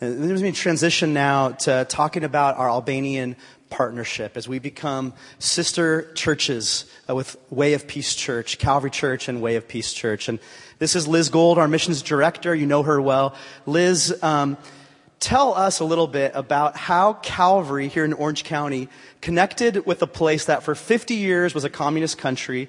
Let then transition now to talking about our Albanian partnership as we become sister churches uh, with Way of Peace Church, Calvary Church, and Way of Peace Church. And this is Liz Gold, our missions director. You know her well. Liz um, tell us a little bit about how Calvary here in Orange County connected with a place that for 50 years was a communist country,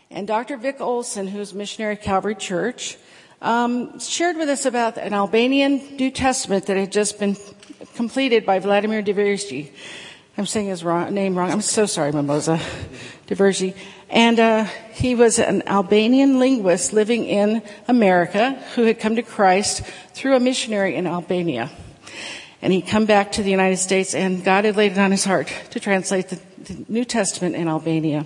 And Dr. Vic Olson, who's missionary at Calvary Church, um, shared with us about an Albanian New Testament that had just been completed by Vladimir Divergi. I'm saying his wrong, name wrong. I'm so sorry, Mimosa Divergi. And uh, he was an Albanian linguist living in America who had come to Christ through a missionary in Albania. And he'd come back to the United States, and God had laid it on his heart to translate the, the New Testament in Albania.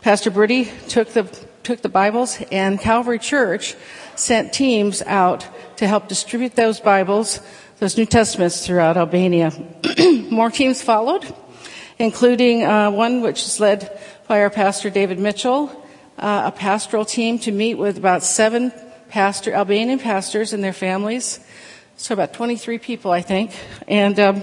Pastor Birdie took the, took the Bibles, and Calvary Church sent teams out to help distribute those Bibles those New Testaments throughout Albania. More teams followed, including uh, one which is led by our pastor David Mitchell, uh, a pastoral team to meet with about seven pastor Albanian pastors and their families. So about 23 people, I think, and. Um,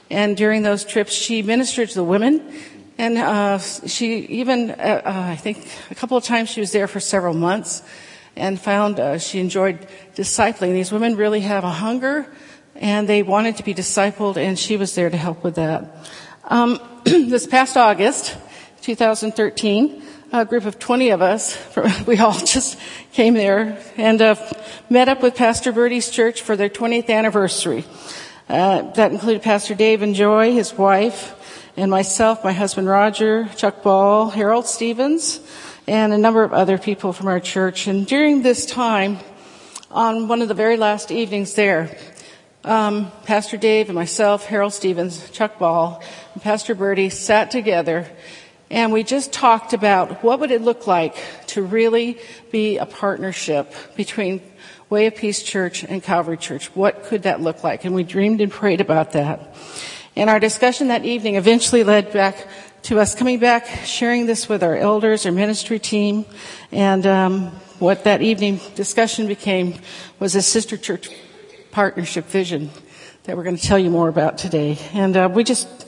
And during those trips, she ministered to the women. And uh, she even, uh, uh, I think, a couple of times she was there for several months and found uh, she enjoyed discipling. These women really have a hunger and they wanted to be discipled, and she was there to help with that. Um, this past August, 2013, a group of 20 of us, we all just came there and uh, met up with Pastor Birdie's church for their 20th anniversary. Uh, that included Pastor Dave and Joy, his wife, and myself, my husband Roger, Chuck Ball, Harold Stevens, and a number of other people from our church. And during this time, on one of the very last evenings there, um, Pastor Dave and myself, Harold Stevens, Chuck Ball, and Pastor Birdie sat together and we just talked about what would it look like to really be a partnership between Way of Peace Church and Calvary Church. What could that look like? And we dreamed and prayed about that. And our discussion that evening eventually led back to us coming back, sharing this with our elders, our ministry team, and um, what that evening discussion became was a sister church partnership vision that we're going to tell you more about today. And uh, we just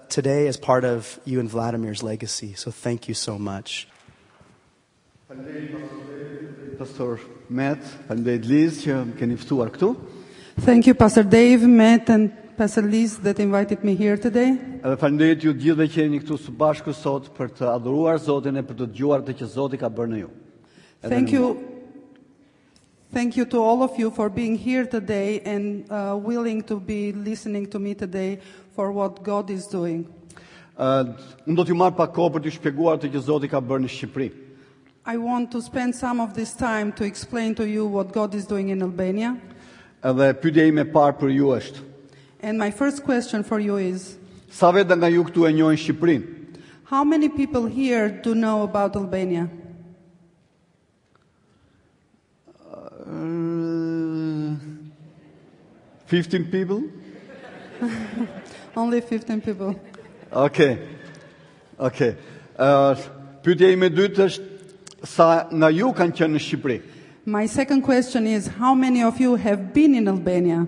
Today is part of you and Vladimir's legacy, so thank you so much. Faleminderit Pastor Matt, faleminderit Liz që më keni ftuar këtu. Thank you Pastor Dave, Matt and Pastor Liz that invited me here today. Edhe faleminderit ju gjithëve që jeni këtu së bashku sot për të adhuruar Zotin e për të dëgjuar atë që Zoti ka bërë në ju. Edhe Thank you. Thank you to all of you for being here today and willing to be listening to me today for what God is doing. Uh, unë do t'ju marr pak kohë për t'ju shpjeguar atë që Zoti ka bërë në Shqipëri. I want to spend some of this time to explain to you what God is doing in Albania. Edhe pyetja ime e parë për ju është. And my first question for you is. Sa vetë nga ju këtu e njohin Shqipërinë? How many people here do know about Albania? Uh, 15 people? Only 15 people. Okay. Okay. Uh, pyetja ime e dytë është sa nga ju kanë qenë në Shqipëri? My second question is how many of you have been in Albania?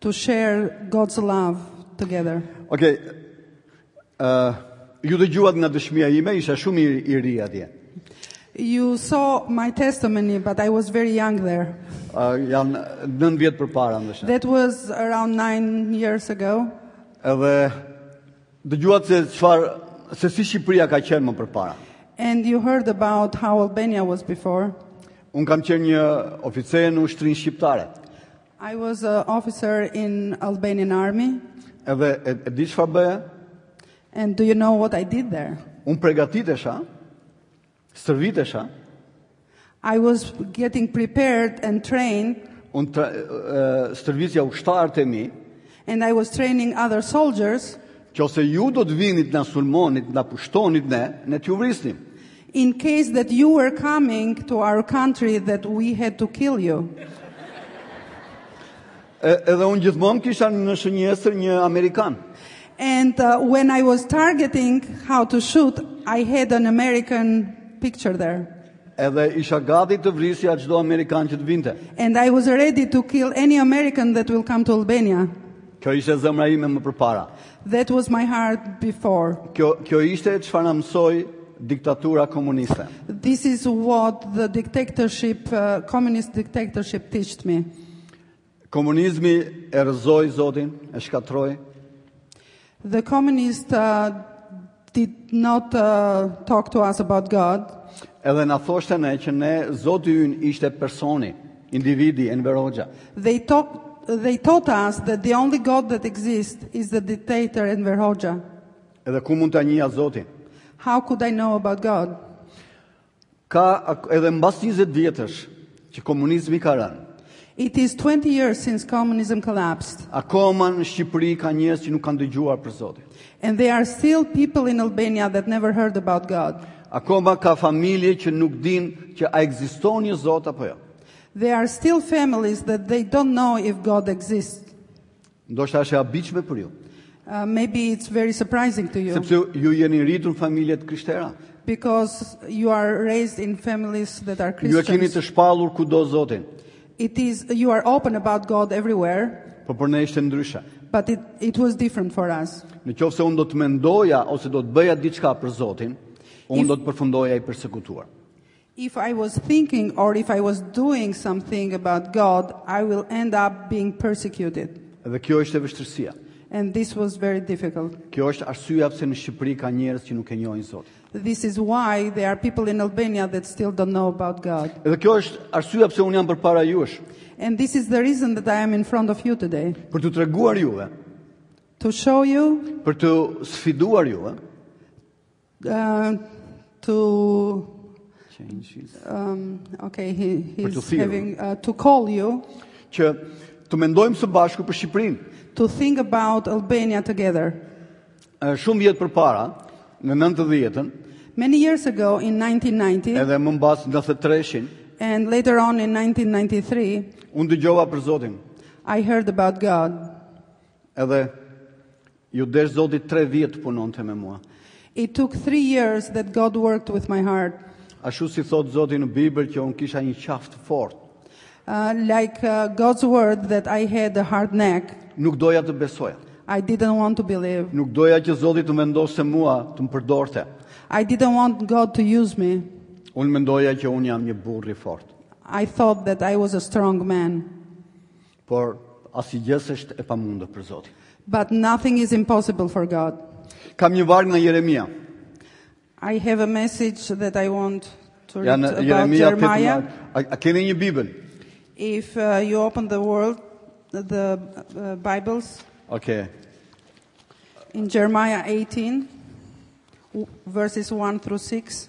To share God's love together. Okej. Ëh, ju dëgjuat nga dëshmia ime, isha shumë i, i ri atje. You saw my testimony, but I was very young there. Ëh, jam 9 vjet përpara ndoshta. That was around nine years ago. Edhe dëgjuat se çfarë se si Shqipëria ka qenë më përpara. And you heard about how Albania was before. Unë kam qenë një oficer në ushtrinë shqiptare. I was a officer in Albanian army. Edhe e, e di çfarë bëja? And do you know what I did there? Un pregatitesha, stërvitesha. I was getting prepared and trained. Un stërvitja ushtarët e mi. And I was training other soldiers. Qoftë se ju do të vinit na sulmonit, na pushtonit ne, ne t'ju vrisnim. In case that you were coming to our country that we had to kill you. E, edhe unë gjithmonë kisha në shënjestër një Amerikan. And uh, when I was targeting how to shoot, I had an American picture there. Edhe isha gati të vrisja çdo amerikan që të vinte. And I was ready to kill any American that will come to Albania. Kjo ishte zemra ime më përpara. That was my heart before. Kjo kjo ishte çfarë na mësoi diktatura komuniste. This is what the dictatorship uh, communist dictatorship taught me. Komunizmi e rrëzoi Zotin, e shkatërroi. The communist uh, did not uh, talk to us about God. Edhe na thoshte ne që ne Zoti ynë ishte personi, individi Enver Hoxha. They talk they taught us that the only God that exists is the dictator Enver Hoxha. Edhe ku mund ta njihja Zotin? How could I know about God? Ka edhe mbas 20 vjetësh që komunizmi ka rënë. It is 20 years since communism collapsed. Akoma në Shqipëri ka njerëz që nuk kanë dëgjuar për Zotin. And there are still people in Albania that never heard about God. Akoma ka familje që nuk dinë që a ekziston një Zot apo jo. There are still families that they don't know if God exists. Ndoshta është e habitshme për ju. Uh, maybe it's very surprising to you. Sepse ju jeni rritur në familje të krishtera. Because you are raised in families that are Christians. Ju keni të shpallur kudo Zotin. It is you are open about God everywhere. Po për ne ishte ndryshe. But it it was different for us. Në qoftë se unë do të mendoja ose do të bëja diçka për Zotin, unë do të përfundoja i persekutuar. If I was thinking or if I was doing something about God, I will end up being persecuted. Dhe kjo ishte vështirësia. And this was very difficult. Kjo është arsyeja pse në Shqipëri ka njerëz që nuk e njohin Zotin. This is why there are people in Albania that still don't know about God. Dhe kjo është arsyeja pse un jam përpara jush. And this is the reason that I am in front of you today. Për t'u treguar juve. To show you. Për t'u sfiduar juve. Uh, to change his... Um, okay, he, he's to having uh, to call you. Që të mendojmë së bashku për Shqipërinë. To think about Albania together. Uh, shumë vjet përpara, në 90-ën, many years ago in 1990. Edhe më mbas në 93-shin. And later on in 1993. Unë dëgjova për Zotin. I heard about God. Edhe Iu desh Zotit tre vjet të punonte me mua. It took three years that God worked with my heart. Ashtu si thotë Zoti në Bibël që unë kisha një qafë të fortë. Uh, like uh, God's word that I had a hard neck. Nuk doja të besoja. I didn't want to believe. Nuk doja që Zoti të vendosë mua të më përdorte. I didn't want God to use me. Unë mendoja që unë jam një burrë i fortë. I thought that I was a strong man. Por asnjë gjë s'është e pamundur për Zotin. But nothing is impossible for God. Kam një varg nga Jeremia. I have a message that I want to read about Jeremia Jeremiah. A, a keni një Bibël? If uh, you open the world the uh, Bibles. Okay. In Jeremiah 18 verses 1 through 6.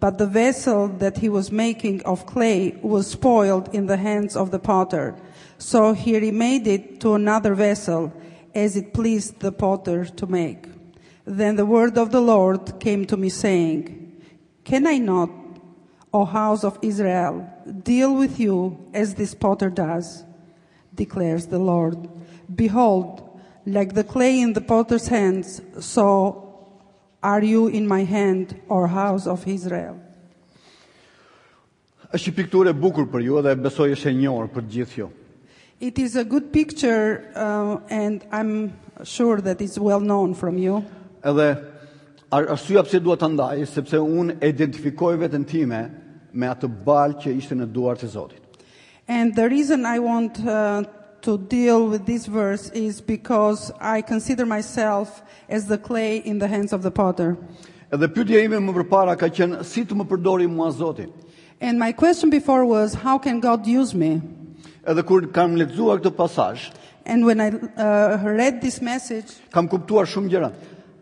But the vessel that he was making of clay was spoiled in the hands of the potter. So he remade it to another vessel, as it pleased the potter to make. Then the word of the Lord came to me, saying, Can I not, O house of Israel, deal with you as this potter does? declares the Lord. Behold, like the clay in the potter's hands, so Are you in my hand, O house of Israel? Është një piktur e bukur për ju edhe besoj është e njohur për të gjithë ju. It is a good picture uh, and I'm sure that it's well known from you. Edhe arsyeja pse dua ta ndaj, sepse un e identifikoj veten time me atë bal që ishte në duart e Zotit. And the reason I want uh, to deal with this verse is because I consider myself as the clay in the hands of the potter. Edhe pyetja ime më përpara ka qenë si të më përdori mua Zoti. And my question before was how can God use me? Edhe kur kam lexuar këtë pasazh, And when I uh, read this message, kam kuptuar shumë gjëra.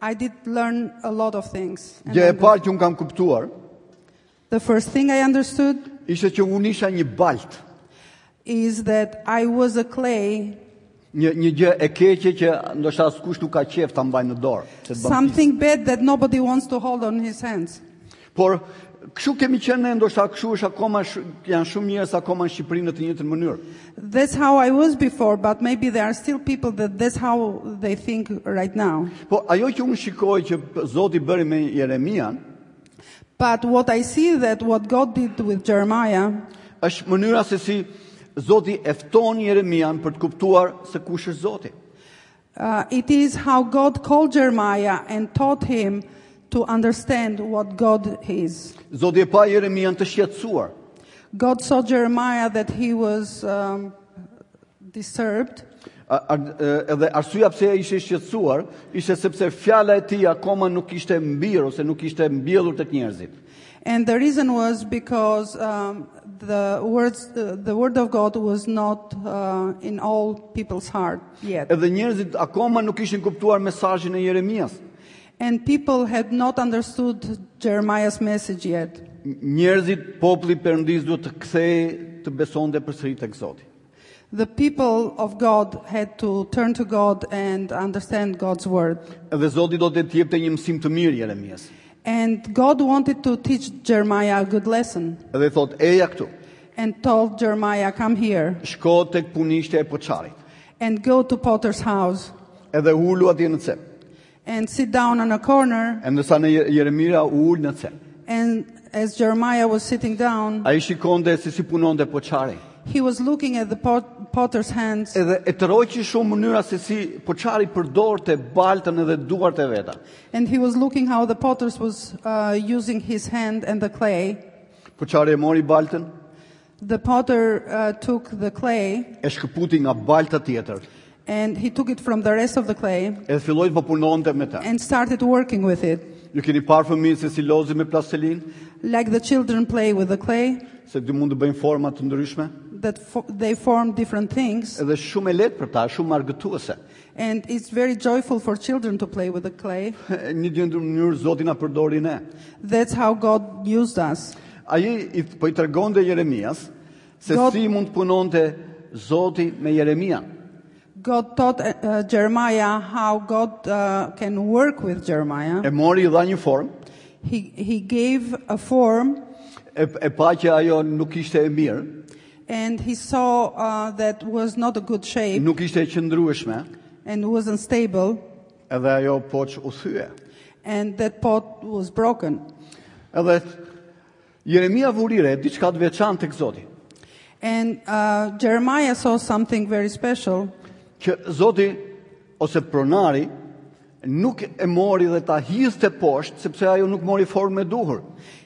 I did learn a lot of things. Gjëja e parë që un kam kuptuar The first thing I understood ishte që unë isha një balt. Is that I was a clay. Një një gjë e keqe që ndoshta askush nuk ka qef ta mbajë në dorë. Something bad that nobody wants to hold on his hands. Por kështu kemi qenë ne ndoshta kështu është akoma sh, janë shumë njerëz akoma në Shqipëri në të njëjtën mënyrë. That's how I was before but maybe there are still people that that's how they think right now. Po ajo që unë shikoj që Zoti bëri me Jeremian But what I see that what God did with Jeremiah është mënyra se si Zoti e fton Jeremian për të kuptuar se kush është Zoti. Uh, it is how God called Jeremiah and taught him to understand what God is. Zoti e pa Jeremian të shqetësuar. God saw Jeremiah that he was um, disturbed. Edhe arsyeja pse ai ishte i shqetësuar ishte sepse fjala e tij akoma nuk kishte mbirë ose nuk ishte mbjellur tek njerëzit. And the reason was because um, the words the, the word of God was not uh, in all people's heart yet. Edhe njerëzit akoma nuk kishin kuptuar mesazhin e Jeremias. And people had not understood Jeremiah's message yet. Njerëzit populli i Perëndisë duhet të kthehej të besonte përsëri tek Zoti. The people of God had to turn to God and understand God's word. Dhe Zoti donte t'i jepte një mësim të mirë Jeremias. And God wanted to teach Jeremiah a good lesson. Edhe thot, eja këtu. And told Jeremiah, come here. Shko tek punishtja e poçarit. And go to potter's house. Edhe ulu atje në cep. And sit down on a corner. Edhe ndërsa Jeremia u ul në cep. And as Jeremiah was sitting down. Ai shikonte se si punonte poçari. He was looking at the pot, potter's hands. Edhe e tërhoqi shumë mënyra se si poçari përdorte baltën edhe duart e veta. And he was looking how the potter was uh, using his hand and the clay. Poçari e mori baltën. The potter uh, took the clay. E shkëputi nga balta tjetër. And he took it from the rest of the clay. E filloi të punonte me të. And started working with it. Ju keni parë fëmijë se si lozin me plastelinë? Like the children play with the clay. Se si mund të bëjnë forma të ndryshme. That fo they form different things. Edhe shumë e lehtë për ta, shumë argëtuese. And it's very joyful for children to play with the clay. Në një mënyrë Zoti na përdori ne. That's how God used us. Ai i po i tregonte Jeremias se God, si mund të punonte Zoti me Jeremian. God taught uh, uh, Jeremiah how God uh, can work with Jeremiah. E mori i dha një formë. He he gave a form. E, e pa që ajo nuk ishte e mirë. And he saw uh, that was not a good shape. Nuk ishte e qëndrueshme. And wasn't stable. Edhe ajo poç u thye. And that pot was broken. Edhe Jeremia vuri re diçka të veçantë tek Zoti. And uh, Jeremiah saw something very special. Që Zoti ose pronari Nuk e mori dhe ta hidhte poshtë, sepse ajo nuk mori formën e duhur.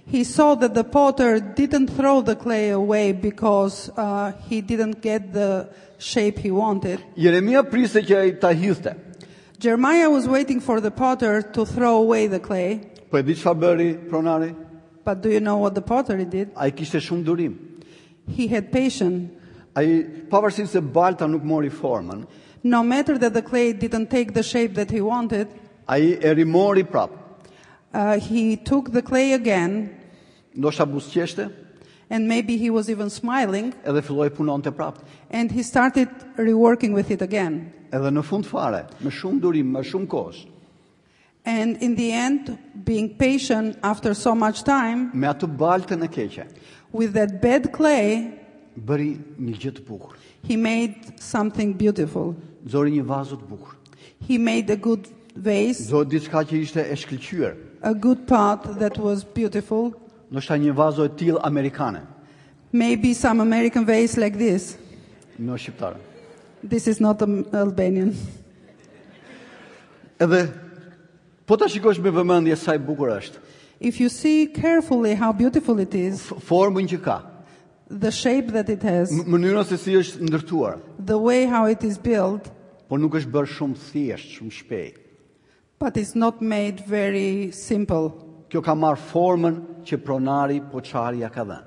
He saw that the potter didn't throw the clay away because uh, he didn't get the shape he wanted. Jeremia priste që ai ta hidhte. Jeremiah was waiting for the potter to throw away the clay. Po e di çfarë bëri pronari? But do you know what the potter did? Ai kishte shumë durim. He had patience. Ai, pavarësisht se balta nuk mori formën. No matter that the clay didn't take the shape that he wanted. Ai e rimori prap. Uh, he took the clay again. Ndoshta buzëqeshte. And maybe he was even smiling. Edhe filloi punonte prap. And he started reworking with it again. Edhe në fund fare, me shumë durim, me shumë kohë. And in the end, being patient after so much time. Me atë baltën e keqe. With that bad clay. Bëri një gjë të bukur. He made something beautiful. Nxori një vazo të bukur. He made a good vase. Nxori diçka që ishte e shkëlqyer. A good pot that was beautiful. Ndoshta një vazo e tillë amerikane. Maybe some American vase like this. Jo shqiptare. This is not Albanian. Edhe po ta shikosh me vëmendje sa i bukur është. If you see carefully how beautiful it is. Formën që ka. The shape that it has. Mënyra se si është ndërtuar. The way how it is built. Po nuk është bërë shumë thjesht, shumë shpejt. But it's not made very simple. Kjo ka marrë formën që pronari poçari ia ka dhënë.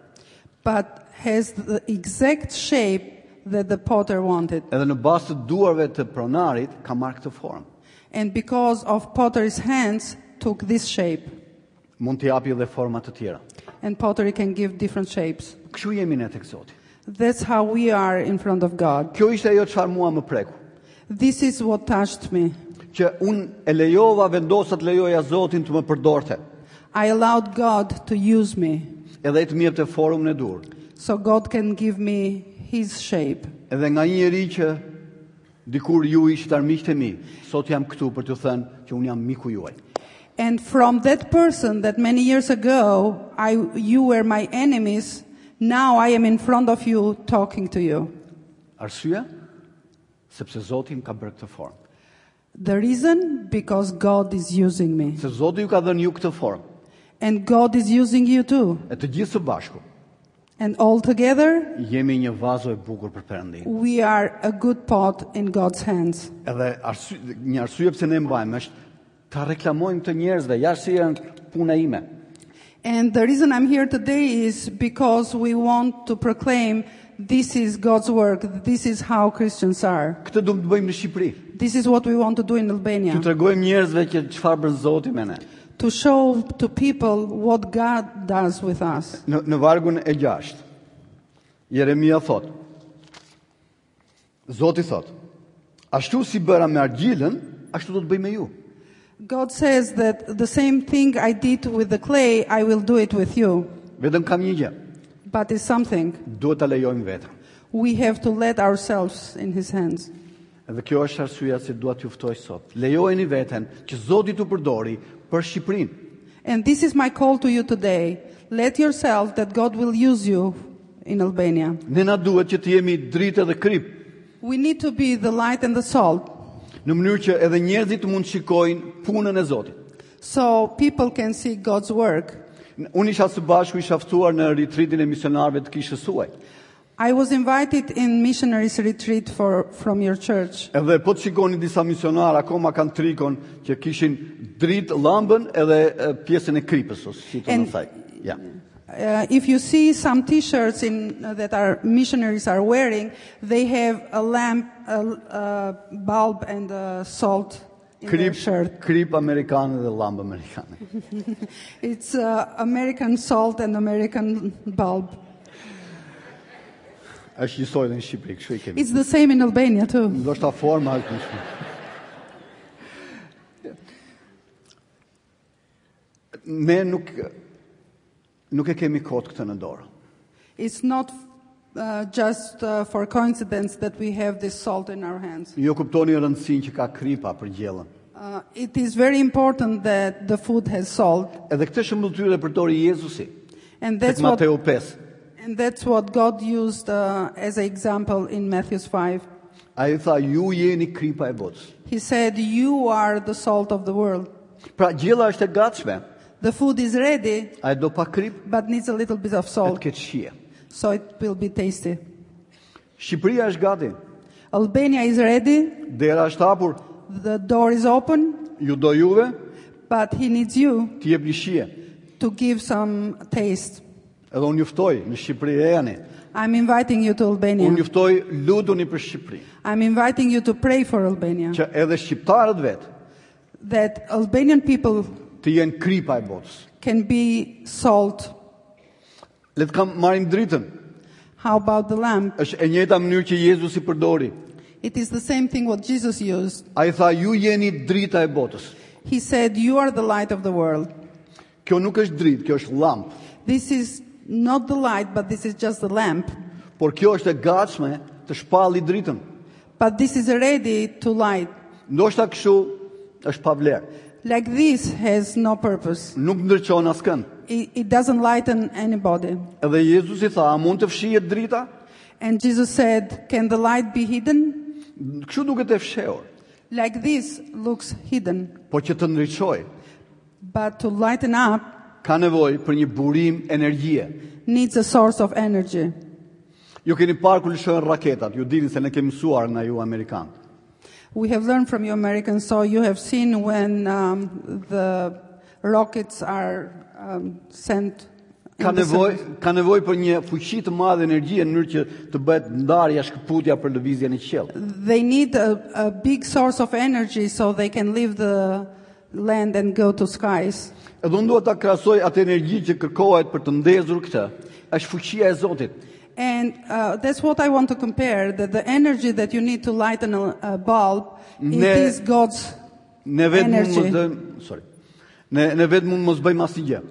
But has the exact shape that the potter wanted. Edhe në bazë të duarve të pronarit ka marrë këtë formë. And because of potter's hands took this shape. Mund të japi edhe forma të tjera. And pottery can give different shapes. Kështu jemi ne tek Zoti. That's how we are in front of God. Kjo ishte ajo çfarë mua më preku. This is what touched me. Që un e lejova vendosa ta lejoja Zotin të më përdorte. I allowed God to use me. Edhe ai të më jepte formën e duhur. So God can give me his shape. Edhe nga një njeri që dikur ju ishit armiqtë e mi, sot jam këtu për t'ju thënë që unë jam miku juaj. And from that person that many years ago I, you were my enemies, now I am in front of you talking to you. Arsye? Sepse Zoti më ka bërë këtë formë. The reason because God is using me. Se Zoti ju ka dhënë ju këtë formë. And God is using you too. E të gjithë së bashku. And all together, jemi një vazo e bukur për Perëndinë. We are a good pot in God's hands. Edhe arsy, një arsye pse ne mbajmë është T'ua reklamojmë njerëzve, ja si është puna ime. And the reason I'm here today is because we want to proclaim this is God's work, this is how Christians are. Këtë do të bëjmë në Shqipëri. This is what we want to do in Albania. Të tregojmë njerëzve që çfarë bën Zoti me ne. To show to people what God does with us. Në, në vargun e 6. Jeremia thotë, Zoti thot, ashtu si bëra me argjilën, ashtu do të bëj me ju. God says that the same thing I did with the clay, I will do it with you. Vetëm ka një gjë. But it's something. Duhet ta lejojmë veten. We have to let ourselves in his hands. Dhe kjo është arsyeja se dua t'ju ftoj sot. Lejojeni veten që Zoti t'ju përdori për Shqipërinë. And this is my call to you today. Let yourself that God will use you in Albania. Ne na duhet që të jemi dritë dhe kripë. We need to be the light and the salt. Në mënyrë që edhe njerëzit mund të shikojnë punën e Zotit. So people can see God's work. Unë isha së bashku isha ftuar në retreatin e misionarëve të kishës suaj. I was invited in missionaries retreat for from your church. Edhe po të shikoni disa misionarë akoma kanë trikon që kishin dritë llambën edhe pjesën e kripës ose si të them. Yeah. If you see some t-shirts in uh, that our missionaries are wearing, they have a lamp, a, a bulb, and a salt in krip, their shirt. Kripë amerikane dhe llambë amerikane. It's uh, American salt and American bulb. Është njësoj dhe në Shqipëri, kështu i kemi. It's the same in Albania too. Ndoshta forma është Ne nuk nuk e kemi kot këtë në dorë. It's not uh, just uh, for coincidence that we have this salt in our hands. Ju kuptoni rëndësinë që ka kripa për gjellën. Uh, it is very important that the food has salt. Edhe këtë shëmbëlltyrë e përdori Jezusi. And that's what Mateu 5. And that's what God used uh, as an example in Matthew 5. Ai tha ju jeni kripa e botës. He said you are the salt of the world. Pra gjella është e gatshme. The food is ready. Ajo do pak kripë. But needs a little bit of salt. Të ketë shije. So it will be tasty. Shqipëria është gati. Albania is ready. Dera është hapur. The door is open. Ju do juve. But he needs you. T'i jepni shije. To give some taste. Edhe unë ju ftoj në Shqipëri, ejani. I'm inviting you to Albania. Unë ju ftoj lutuni për Shqipëri. I'm inviting you to pray for Albania. Që edhe shqiptarët vetë that Albanian people të jenë kripa e botës. can be salt. Le të kam marrim dritën. How about the lamp? Është e njëjta mënyrë që Jezusi përdori. It is the same thing what Jesus used. Ai tha ju jeni drita e botës. He said you are the light of the world. Kjo nuk është dritë, kjo është llambë. This is not the light, but this is just the lamp. Por kjo është e gatshme të shpallë dritën. But this is ready to light. Ndoshta kështu është pa vlerë. Like this has no purpose. Nuk ndriçon askënd. It, it doesn't lighten anybody. Dhe Jezusi tha, a mund të fshihet drita? And Jesus said, can the light be hidden? Kështu duket e fshehur. Like this looks hidden. Po që të ndriçojë. But to lighten up. Ka nevojë për një burim energjie. Needs a source of energy. Ju keni parë kur lëshojnë raketat, ju dini se ne kemi mësuar nga ju amerikanët. We have learned from you Americans, so you have seen when um, the rockets are um, sent ka nevojë ka nevojë për një fuqi të madhe energjie në mënyrë që të bëhet ndarja shkëputja për lëvizjen në qiell. They need a, a big source of energy so they can leave the land and go to skies. Edhe unë dua ta krahasoj atë energji që kërkohet për të ndezur këtë. Është fuqia e Zotit. And uh, that's what I want to compare that the energy that you need to lighten a, a bulb ne, it is God's ne vetë energy. Mund mos dëm, sorry. Ne ne vetë mund mos bëjmë asgjë.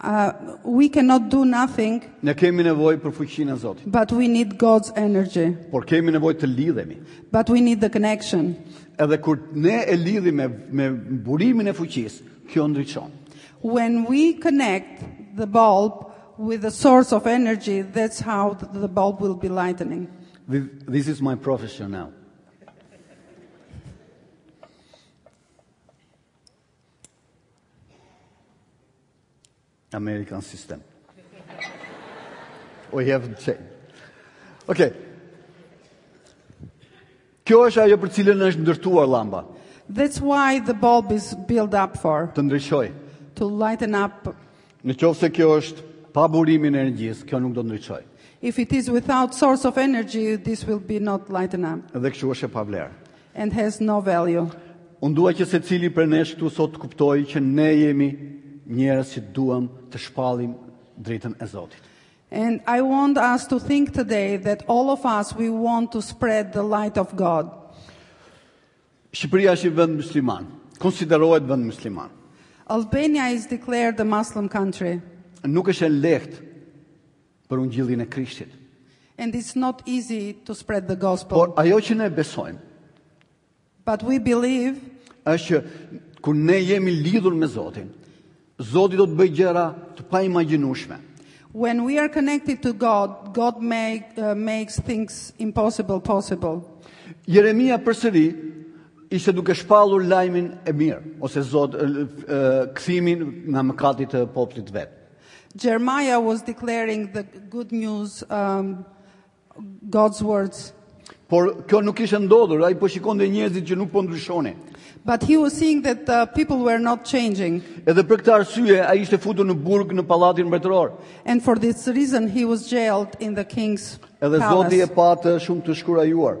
Uh, we cannot do nothing. Ne kemi nevojë për fuqinë e Zotit. But we need God's energy. Por kemi nevojë të lidhemi. But we need the connection. Edhe kur ne e lidhim me me burimin e fuqisë, kjo ndriçon. When we connect the bulb with the source of energy, that's how the bulb will be lightening. This is my profession now. American system. We haven't changed. Okay. Kjo është ajo për cilën është ndërtuar llamba. That's why the bulb is built up for. Të ndriçojë. To lighten up. Në qoftë se kjo është pa burimin e energjisë, kjo nuk do të ndriçojë. If it is without source of energy, this will be not lighten up. Dhe kjo është e pavlerë. And has no value. Unë dua që secili prej nesh këtu sot të kuptojë që ne jemi njerëz që duam të shpallim dritën e Zotit. And I want us to think today that all of us we want to spread the light of God. Shqipëria është një vend musliman. Konsiderohet vend musliman. Albania is declared a Muslim country. Nuk është e lehtë për ungjillin e Krishtit. And it's not easy to spread the gospel. Por ajo që ne besojmë. But we believe. Është që kur ne jemi lidhur me Zotin, Zoti do të bëjë gjëra të paimagjinueshme. When we are connected to God, God make, uh, makes things impossible possible. Jeremia përsëri ishte duke shpallur lajmin e mirë ose Zot kthimin nga mëkati të popullit të vet. Jeremiah was declaring the good news um God's words. Por kjo nuk ishte ndodhur, ai po shikonte njerëzit që nuk po ndryshonin. But he was seeing that the uh, people were not changing. Edhe për këtë arsye ai ishte futur në burg në pallatin mbretëror. And for this reason he was jailed in the king's palace. Edhe Zoti e pa atë shumë të shkurajuar.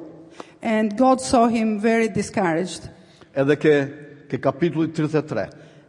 And God saw him very discouraged. Edhe te te kapitulli 33.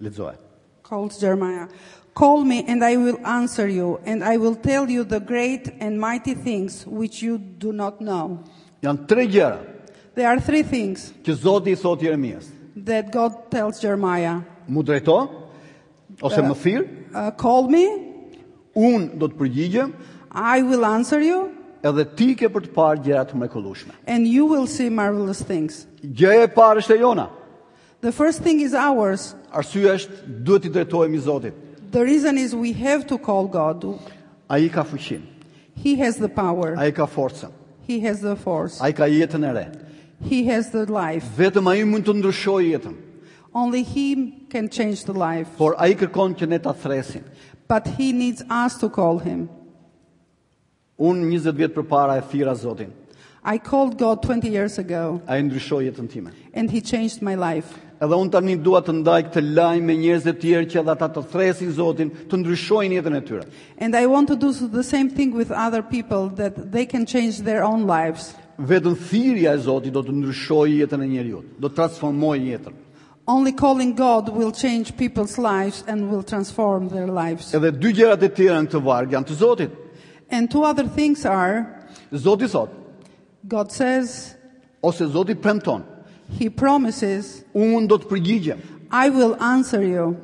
Lexoje. Called Jeremiah. Call me and I will answer you and I will tell you the great and mighty things which you do not know. Janë tre gjëra. There are three things. Që Zoti i thotë Jeremias. That God tells Jeremiah. M'u drejto ose uh, më thirr. Uh, call me. Unë do të përgjigjem. I will answer you edhe ti ke për të parë gjëra të mrekullueshme. And you will see marvelous things. Gjëja e parë është e jona. The first thing is ours. Arsyeja është duhet t'i drejtohemi Zotit. The reason is we have to call God. Ai ka fuqinë. He has the power. Ai ka forcën. He has the force. Ai ka jetën e re. He has the life. Vetëm ai mund të ndryshojë jetën. Only he can change the life. Por ai kërkon që ne ta thresim. But he needs us to call him. Unë njëzet vjet përpara e thirra Zotin. I called God 20 years ago. Ai ndryshoi jetën time. And he changed my life. Edhe unë tani dua të ndaj këtë lajm me njerëz të tjerë që edhe ata të thresin Zotin, të ndryshojnë jetën e tyre. And I want to do the same thing with other people that they can change their own lives. Vetëm thirrja e Zotit do të ndryshojë jetën e njeriut, do të transformojë jetën. Only calling God will change people's lives and will transform their lives. Edhe dy gjërat e tjera në këtë varg janë të Zotit. And two other things are Zoti thot. God says ose Zoti premton. He promises. Unë do të përgjigjem. I will answer you.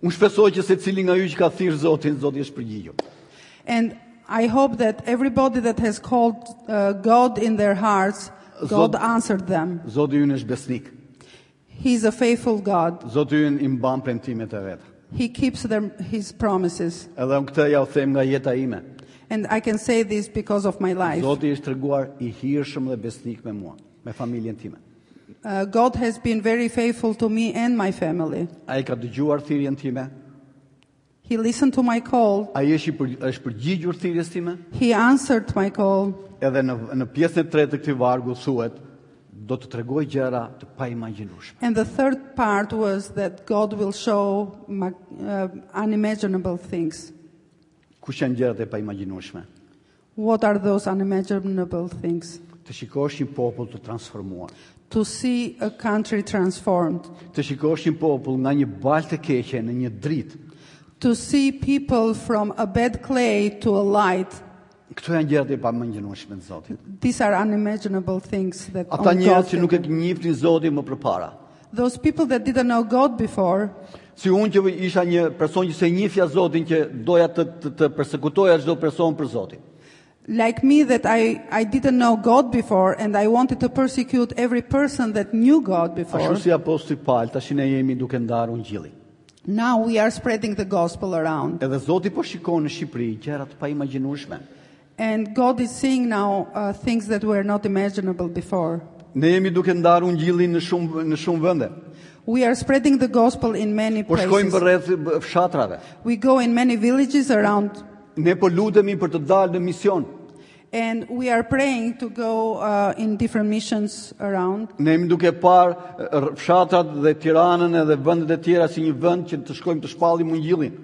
Unë shpresoj që secili nga ju që ka thirrë Zotin, Zoti është përgjigjur. And I hope that everybody that has called uh, God in their hearts, God Zot, answered them. Zoti ynë është besnik. He is a faithful God. Zoti ynë i mban premtimet e veta. He keeps their, his promises. Edhe unë këtë jua them nga jeta ime. And I can say this because of my life. Zoti është treguar i hirshëm dhe besnik me mua. me familjen time. Uh, God has been very faithful to me and my family. Ai ka dëgjuar thirrjen time. He listened to my call. Ai është për, është përgjigjur thirrjes time. He answered my call. Edhe në në pjesën e tretë të këtij vargu thuhet do të tregoj gjëra të paimagjinueshme. And the third part was that God will show my, uh, unimaginable things. Kush janë gjërat e paimagjinueshme? What are those unimaginable things? Të shikosh një popull të transformuar. To see a country transformed. Të shikosh një popull nga një baltë të keqe në një dritë. To see people from a bad clay to a light. Këto janë gjërat e paimagjinueshme të Zotit. These are unimaginable things that Ata njerëz që nuk e njihnin Zotin më përpara. Those people that didn't know God before. Si unë që isha një person që s'e njifja Zotin që doja të, të, të persekutoja çdo person për Zotin. Like me that I, I didn't know God before and I wanted to persecute every person that knew God before. Ashtu si apostulli Paul, tash ne jemi duke ndarë ungjillin. Now we are spreading the gospel around. Edhe Zoti po shikon në Shqipëri gjëra të paimagjinueshme. And God is seeing now uh, things that were not imaginable before. Ne jemi duke ndarë ungjillin në shumë në shumë vende. We are spreading the gospel in many places. Po shkojmë rreth fshatrave. We go in many villages around. Ne po lutemi për të dalë në mision. And we are praying to go uh, in different missions around. Ne jemi duke parë uh, fshatrat dhe Tiranën edhe vendet e tjera si një vend që të shkojmë të shpallim ungjillin.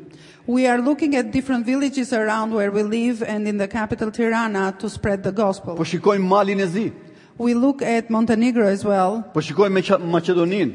We are looking at different villages around where we live and in the capital Tirana to spread the gospel. Po shikojmë Malin e Zi. We look at Montenegro as well. Po shikojmë Maqedoninë.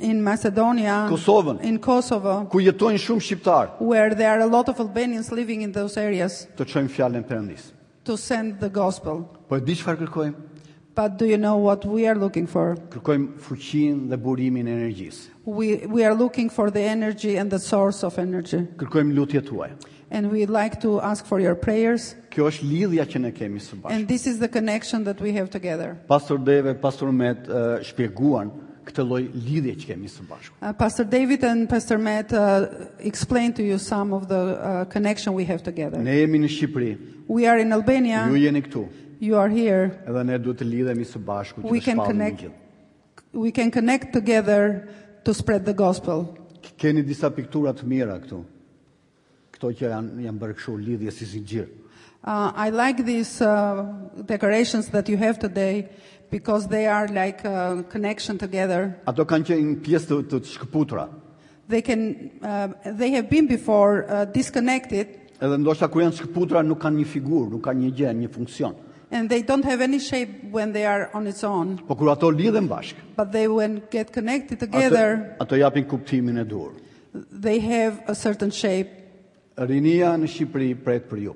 In Macedonia. Kosovën. In Kosovo. Ku jetojnë shumë shqiptarë. Where there are a lot of Albanians living in those areas. Të çojmë fjalën e Perëndisë. To send the gospel. Po e di çfarë kërkojmë? But do you know what we are looking for? Kërkojmë fuqinë dhe burimin e energjisë. We we are looking for the energy and the source of energy. Kërkojmë lutjet tuaja. And we like to ask for your prayers. Kjo është lidhja që ne kemi së bashku. And this is the connection that we have together. Pastor Dave, Pastor Matt uh, shpjeguan këtë lloj lidhje që kemi së bashku. Uh, Pastor David and Pastor Matt uh, explained to you some of the uh, connection we have together. Ne jemi në Shqipëri. We are in Albania. Ju jeni këtu. You are here. Edhe ne duhet të lidhemi së bashku që të shpallim Ungjillin. We can connect together to spread the gospel. Keni disa piktura të mira këtu. Këto që janë janë bërë kështu lidhje si zinxhir. Uh, I like these uh, decorations that you have today because they are like a uh, connection together. Ato kanë qenë pjesë të, të shkëputura. They can uh, they have been before uh, disconnected. Edhe ndoshta kur janë shkëputura nuk kanë një figurë, nuk kanë një gjë, një funksion. And they don't have any shape when they are on its own. Po kur ato lidhen bashkë. But they when get connected together. Ato, ato japin kuptimin e duhur. They have a certain shape. Rinia në Shqipëri pret për ju.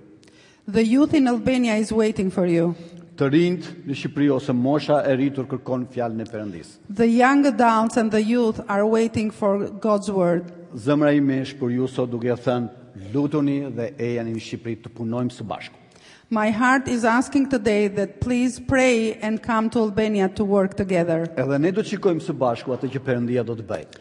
The youth in Albania is waiting for you. Të rinjtë në Shqipëri ose mosha e rritur kërkon fjalën e Perëndisë. The young adults and the youth are waiting for God's word. Zemra ime është për ju sot duke thënë lutuni dhe ejani në Shqipëri të punojmë së bashku. My heart is asking today that please pray and come to Albania to work together. Edhe ne do të shikojmë së bashku atë që Perëndia do të bëjë.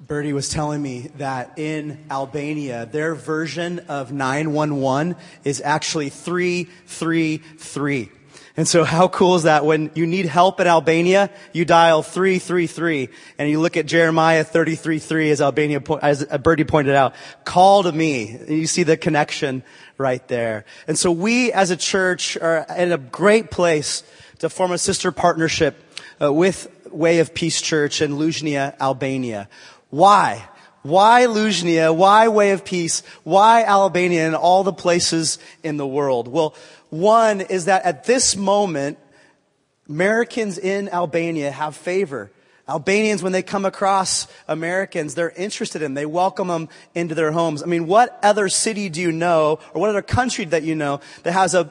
Bertie was telling me that in Albania, their version of 911 is actually 333. And so how cool is that? When you need help in Albania, you dial 333 and you look at Jeremiah 33:3 as Albania, as Bertie pointed out, call to me. And you see the connection right there. And so we as a church are in a great place to form a sister partnership uh, with Way of Peace Church in Luzhnia, Albania. Why? Why Luzhnia? Why Way of Peace? Why Albania and all the places in the world? Well, one is that at this moment, Americans in Albania have favor. Albanians, when they come across Americans, they're interested in them. They welcome them into their homes. I mean, what other city do you know, or what other country that you know, that has a,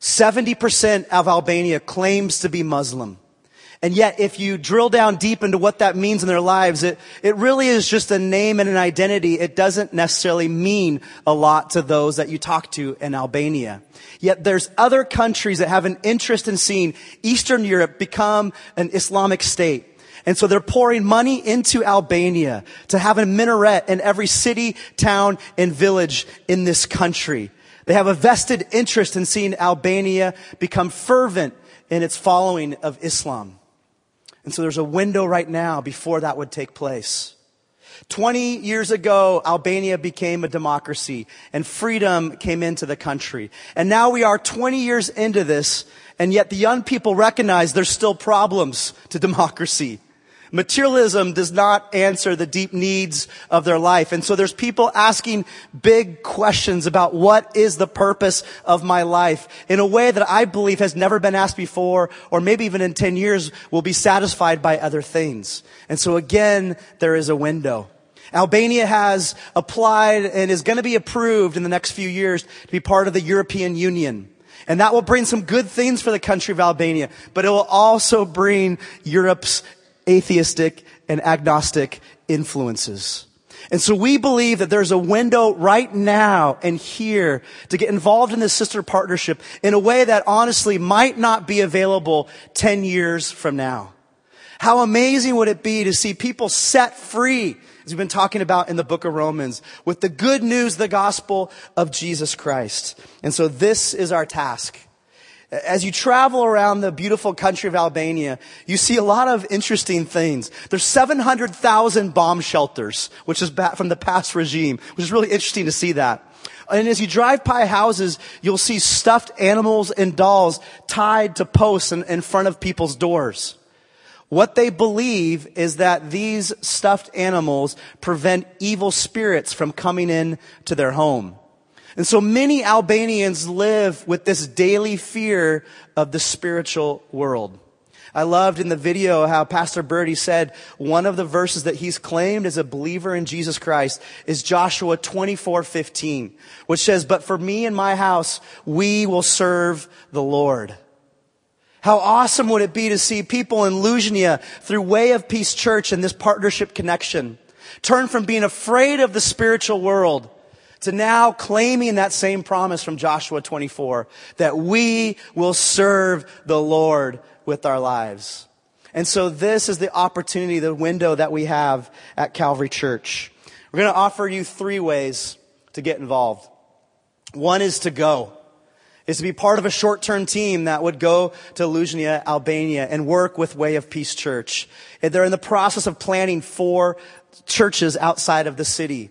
70% of Albania claims to be Muslim. And yet, if you drill down deep into what that means in their lives, it, it really is just a name and an identity. It doesn't necessarily mean a lot to those that you talk to in Albania. Yet there's other countries that have an interest in seeing Eastern Europe become an Islamic state. And so they're pouring money into Albania to have a minaret in every city, town, and village in this country. They have a vested interest in seeing Albania become fervent in its following of Islam. And so there's a window right now before that would take place. 20 years ago, Albania became a democracy and freedom came into the country. And now we are 20 years into this, and yet the young people recognize there's still problems to democracy. Materialism does not answer the deep needs of their life. And so there's people asking big questions about what is the purpose of my life in a way that I believe has never been asked before or maybe even in 10 years will be satisfied by other things. And so again, there is a window. Albania has applied and is going to be approved in the next few years to be part of the European Union. And that will bring some good things for the country of Albania, but it will also bring Europe's atheistic, and agnostic influences. And so we believe that there's a window right now and here to get involved in this sister partnership in a way that honestly might not be available 10 years from now. How amazing would it be to see people set free, as we've been talking about in the book of Romans, with the good news, the gospel of Jesus Christ. And so this is our task. As you travel around the beautiful country of Albania, you see a lot of interesting things. There's 700,000 bomb shelters, which is back from the past regime, which is really interesting to see that. And as you drive by houses, you'll see stuffed animals and dolls tied to posts in, in front of people's doors. What they believe is that these stuffed animals prevent evil spirits from coming in to their home. And so many Albanians live with this daily fear of the spiritual world. I loved in the video how Pastor Birdie said one of the verses that he's claimed as a believer in Jesus Christ is Joshua 24, 15, which says, but for me and my house, we will serve the Lord. How awesome would it be to see people in Lugenia through Way of Peace Church and this partnership connection turn from being afraid of the spiritual world to now claiming that same promise from Joshua 24 that we will serve the Lord with our lives. And so this is the opportunity, the window that we have at Calvary Church. We're going to offer you three ways to get involved. One is to go is to be part of a short-term team that would go to Luzhnia, Albania, and work with Way of Peace Church. They're in the process of planning four churches outside of the city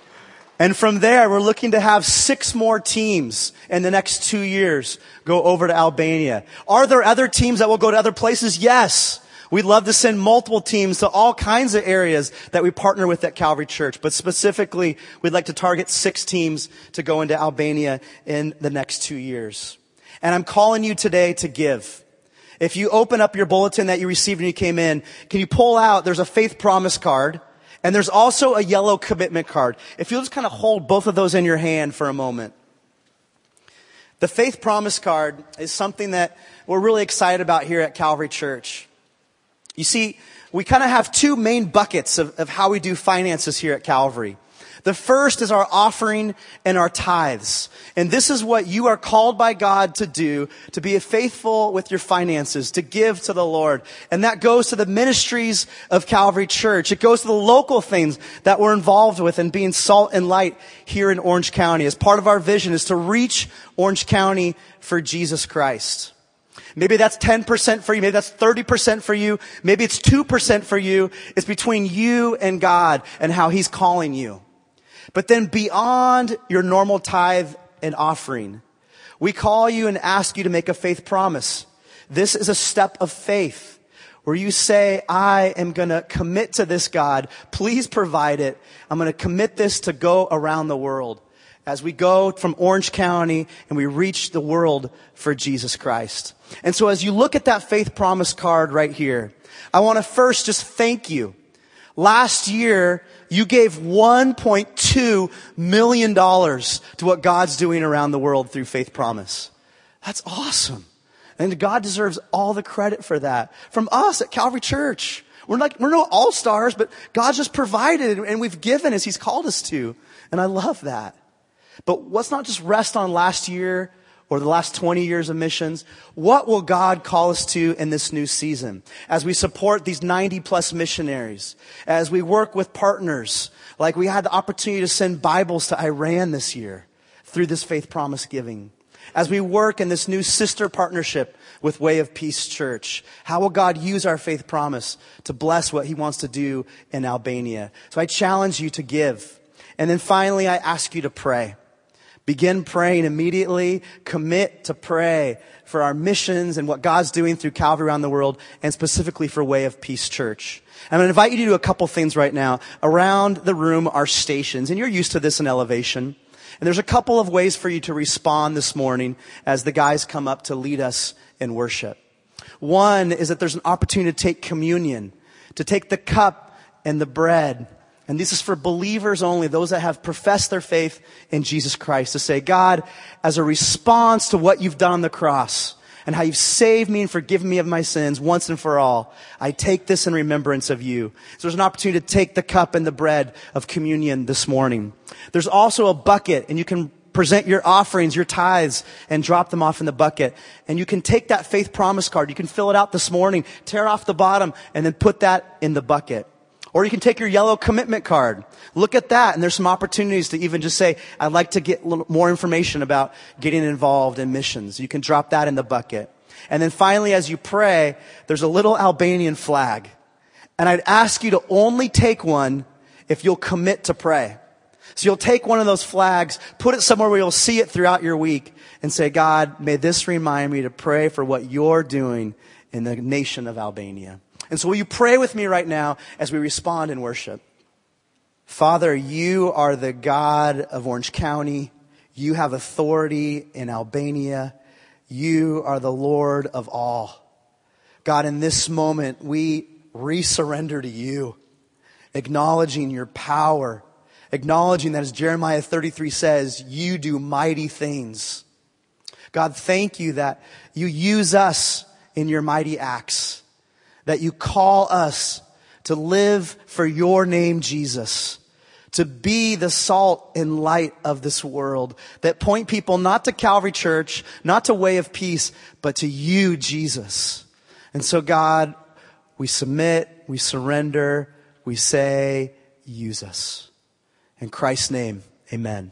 And from there, we're looking to have six more teams in the next two years go over to Albania. Are there other teams that will go to other places? Yes. We'd love to send multiple teams to all kinds of areas that we partner with at Calvary Church, but specifically, we'd like to target six teams to go into Albania in the next two years. And I'm calling you today to give. If you open up your bulletin that you received when you came in, can you pull out, there's a faith promise card and there's also a yellow commitment card. If you'll just kind of hold both of those in your hand for a moment. The faith promise card is something that we're really excited about here at Calvary Church. You see, we kind of have two main buckets of, of how we do finances here at Calvary. The first is our offering and our tithes. And this is what you are called by God to do, to be faithful with your finances, to give to the Lord. And that goes to the ministries of Calvary Church. It goes to the local things that we're involved with and being salt and light here in Orange County. As part of our vision is to reach Orange County for Jesus Christ. Maybe that's 10% for you. Maybe that's 30% for you. Maybe it's 2% for you. It's between you and God and how He's calling you. But then beyond your normal tithe and offering, we call you and ask you to make a faith promise. This is a step of faith where you say, I am going to commit to this God. Please provide it. I'm going to commit this to go around the world as we go from Orange County and we reach the world for Jesus Christ. And so as you look at that faith promise card right here, I want to first just thank you. Last year, you gave $1.2 million to what God's doing around the world through Faith Promise. That's awesome. And God deserves all the credit for that from us at Calvary Church. We're not, we're not all stars, but God just provided and we've given as He's called us to. And I love that. But let's not just rest on last year or the last 20 years of missions. What will God call us to in this new season? As we support these 90 plus missionaries, as we work with partners, like we had the opportunity to send Bibles to Iran this year through this faith promise giving. As we work in this new sister partnership with Way of Peace Church, how will God use our faith promise to bless what he wants to do in Albania? So I challenge you to give. And then finally, I ask you to pray. Begin praying immediately. Commit to pray for our missions and what God's doing through Calvary around the world and specifically for Way of Peace Church. I'm going to invite you to do a couple things right now. Around the room are stations and you're used to this in elevation. And there's a couple of ways for you to respond this morning as the guys come up to lead us in worship. One is that there's an opportunity to take communion, to take the cup and the bread and this is for believers only, those that have professed their faith in Jesus Christ, to say, God, as a response to what you've done on the cross and how you've saved me and forgiven me of my sins once and for all, I take this in remembrance of you. So there's an opportunity to take the cup and the bread of communion this morning. There's also a bucket and you can present your offerings, your tithes, and drop them off in the bucket. And you can take that faith promise card. You can fill it out this morning, tear off the bottom, and then put that in the bucket. Or you can take your yellow commitment card. Look at that. And there's some opportunities to even just say, I'd like to get more information about getting involved in missions. You can drop that in the bucket. And then finally, as you pray, there's a little Albanian flag. And I'd ask you to only take one if you'll commit to pray. So you'll take one of those flags, put it somewhere where you'll see it throughout your week and say, God, may this remind me to pray for what you're doing in the nation of Albania. And so, will you pray with me right now as we respond in worship? Father, you are the God of Orange County. You have authority in Albania. You are the Lord of all. God, in this moment, we resurrender to you, acknowledging your power, acknowledging that as Jeremiah 33 says, you do mighty things. God, thank you that you use us in your mighty acts that you call us to live for your name, Jesus, to be the salt and light of this world that point people not to Calvary Church, not to way of peace, but to you, Jesus. And so God, we submit, we surrender, we say, use us. In Christ's name, amen.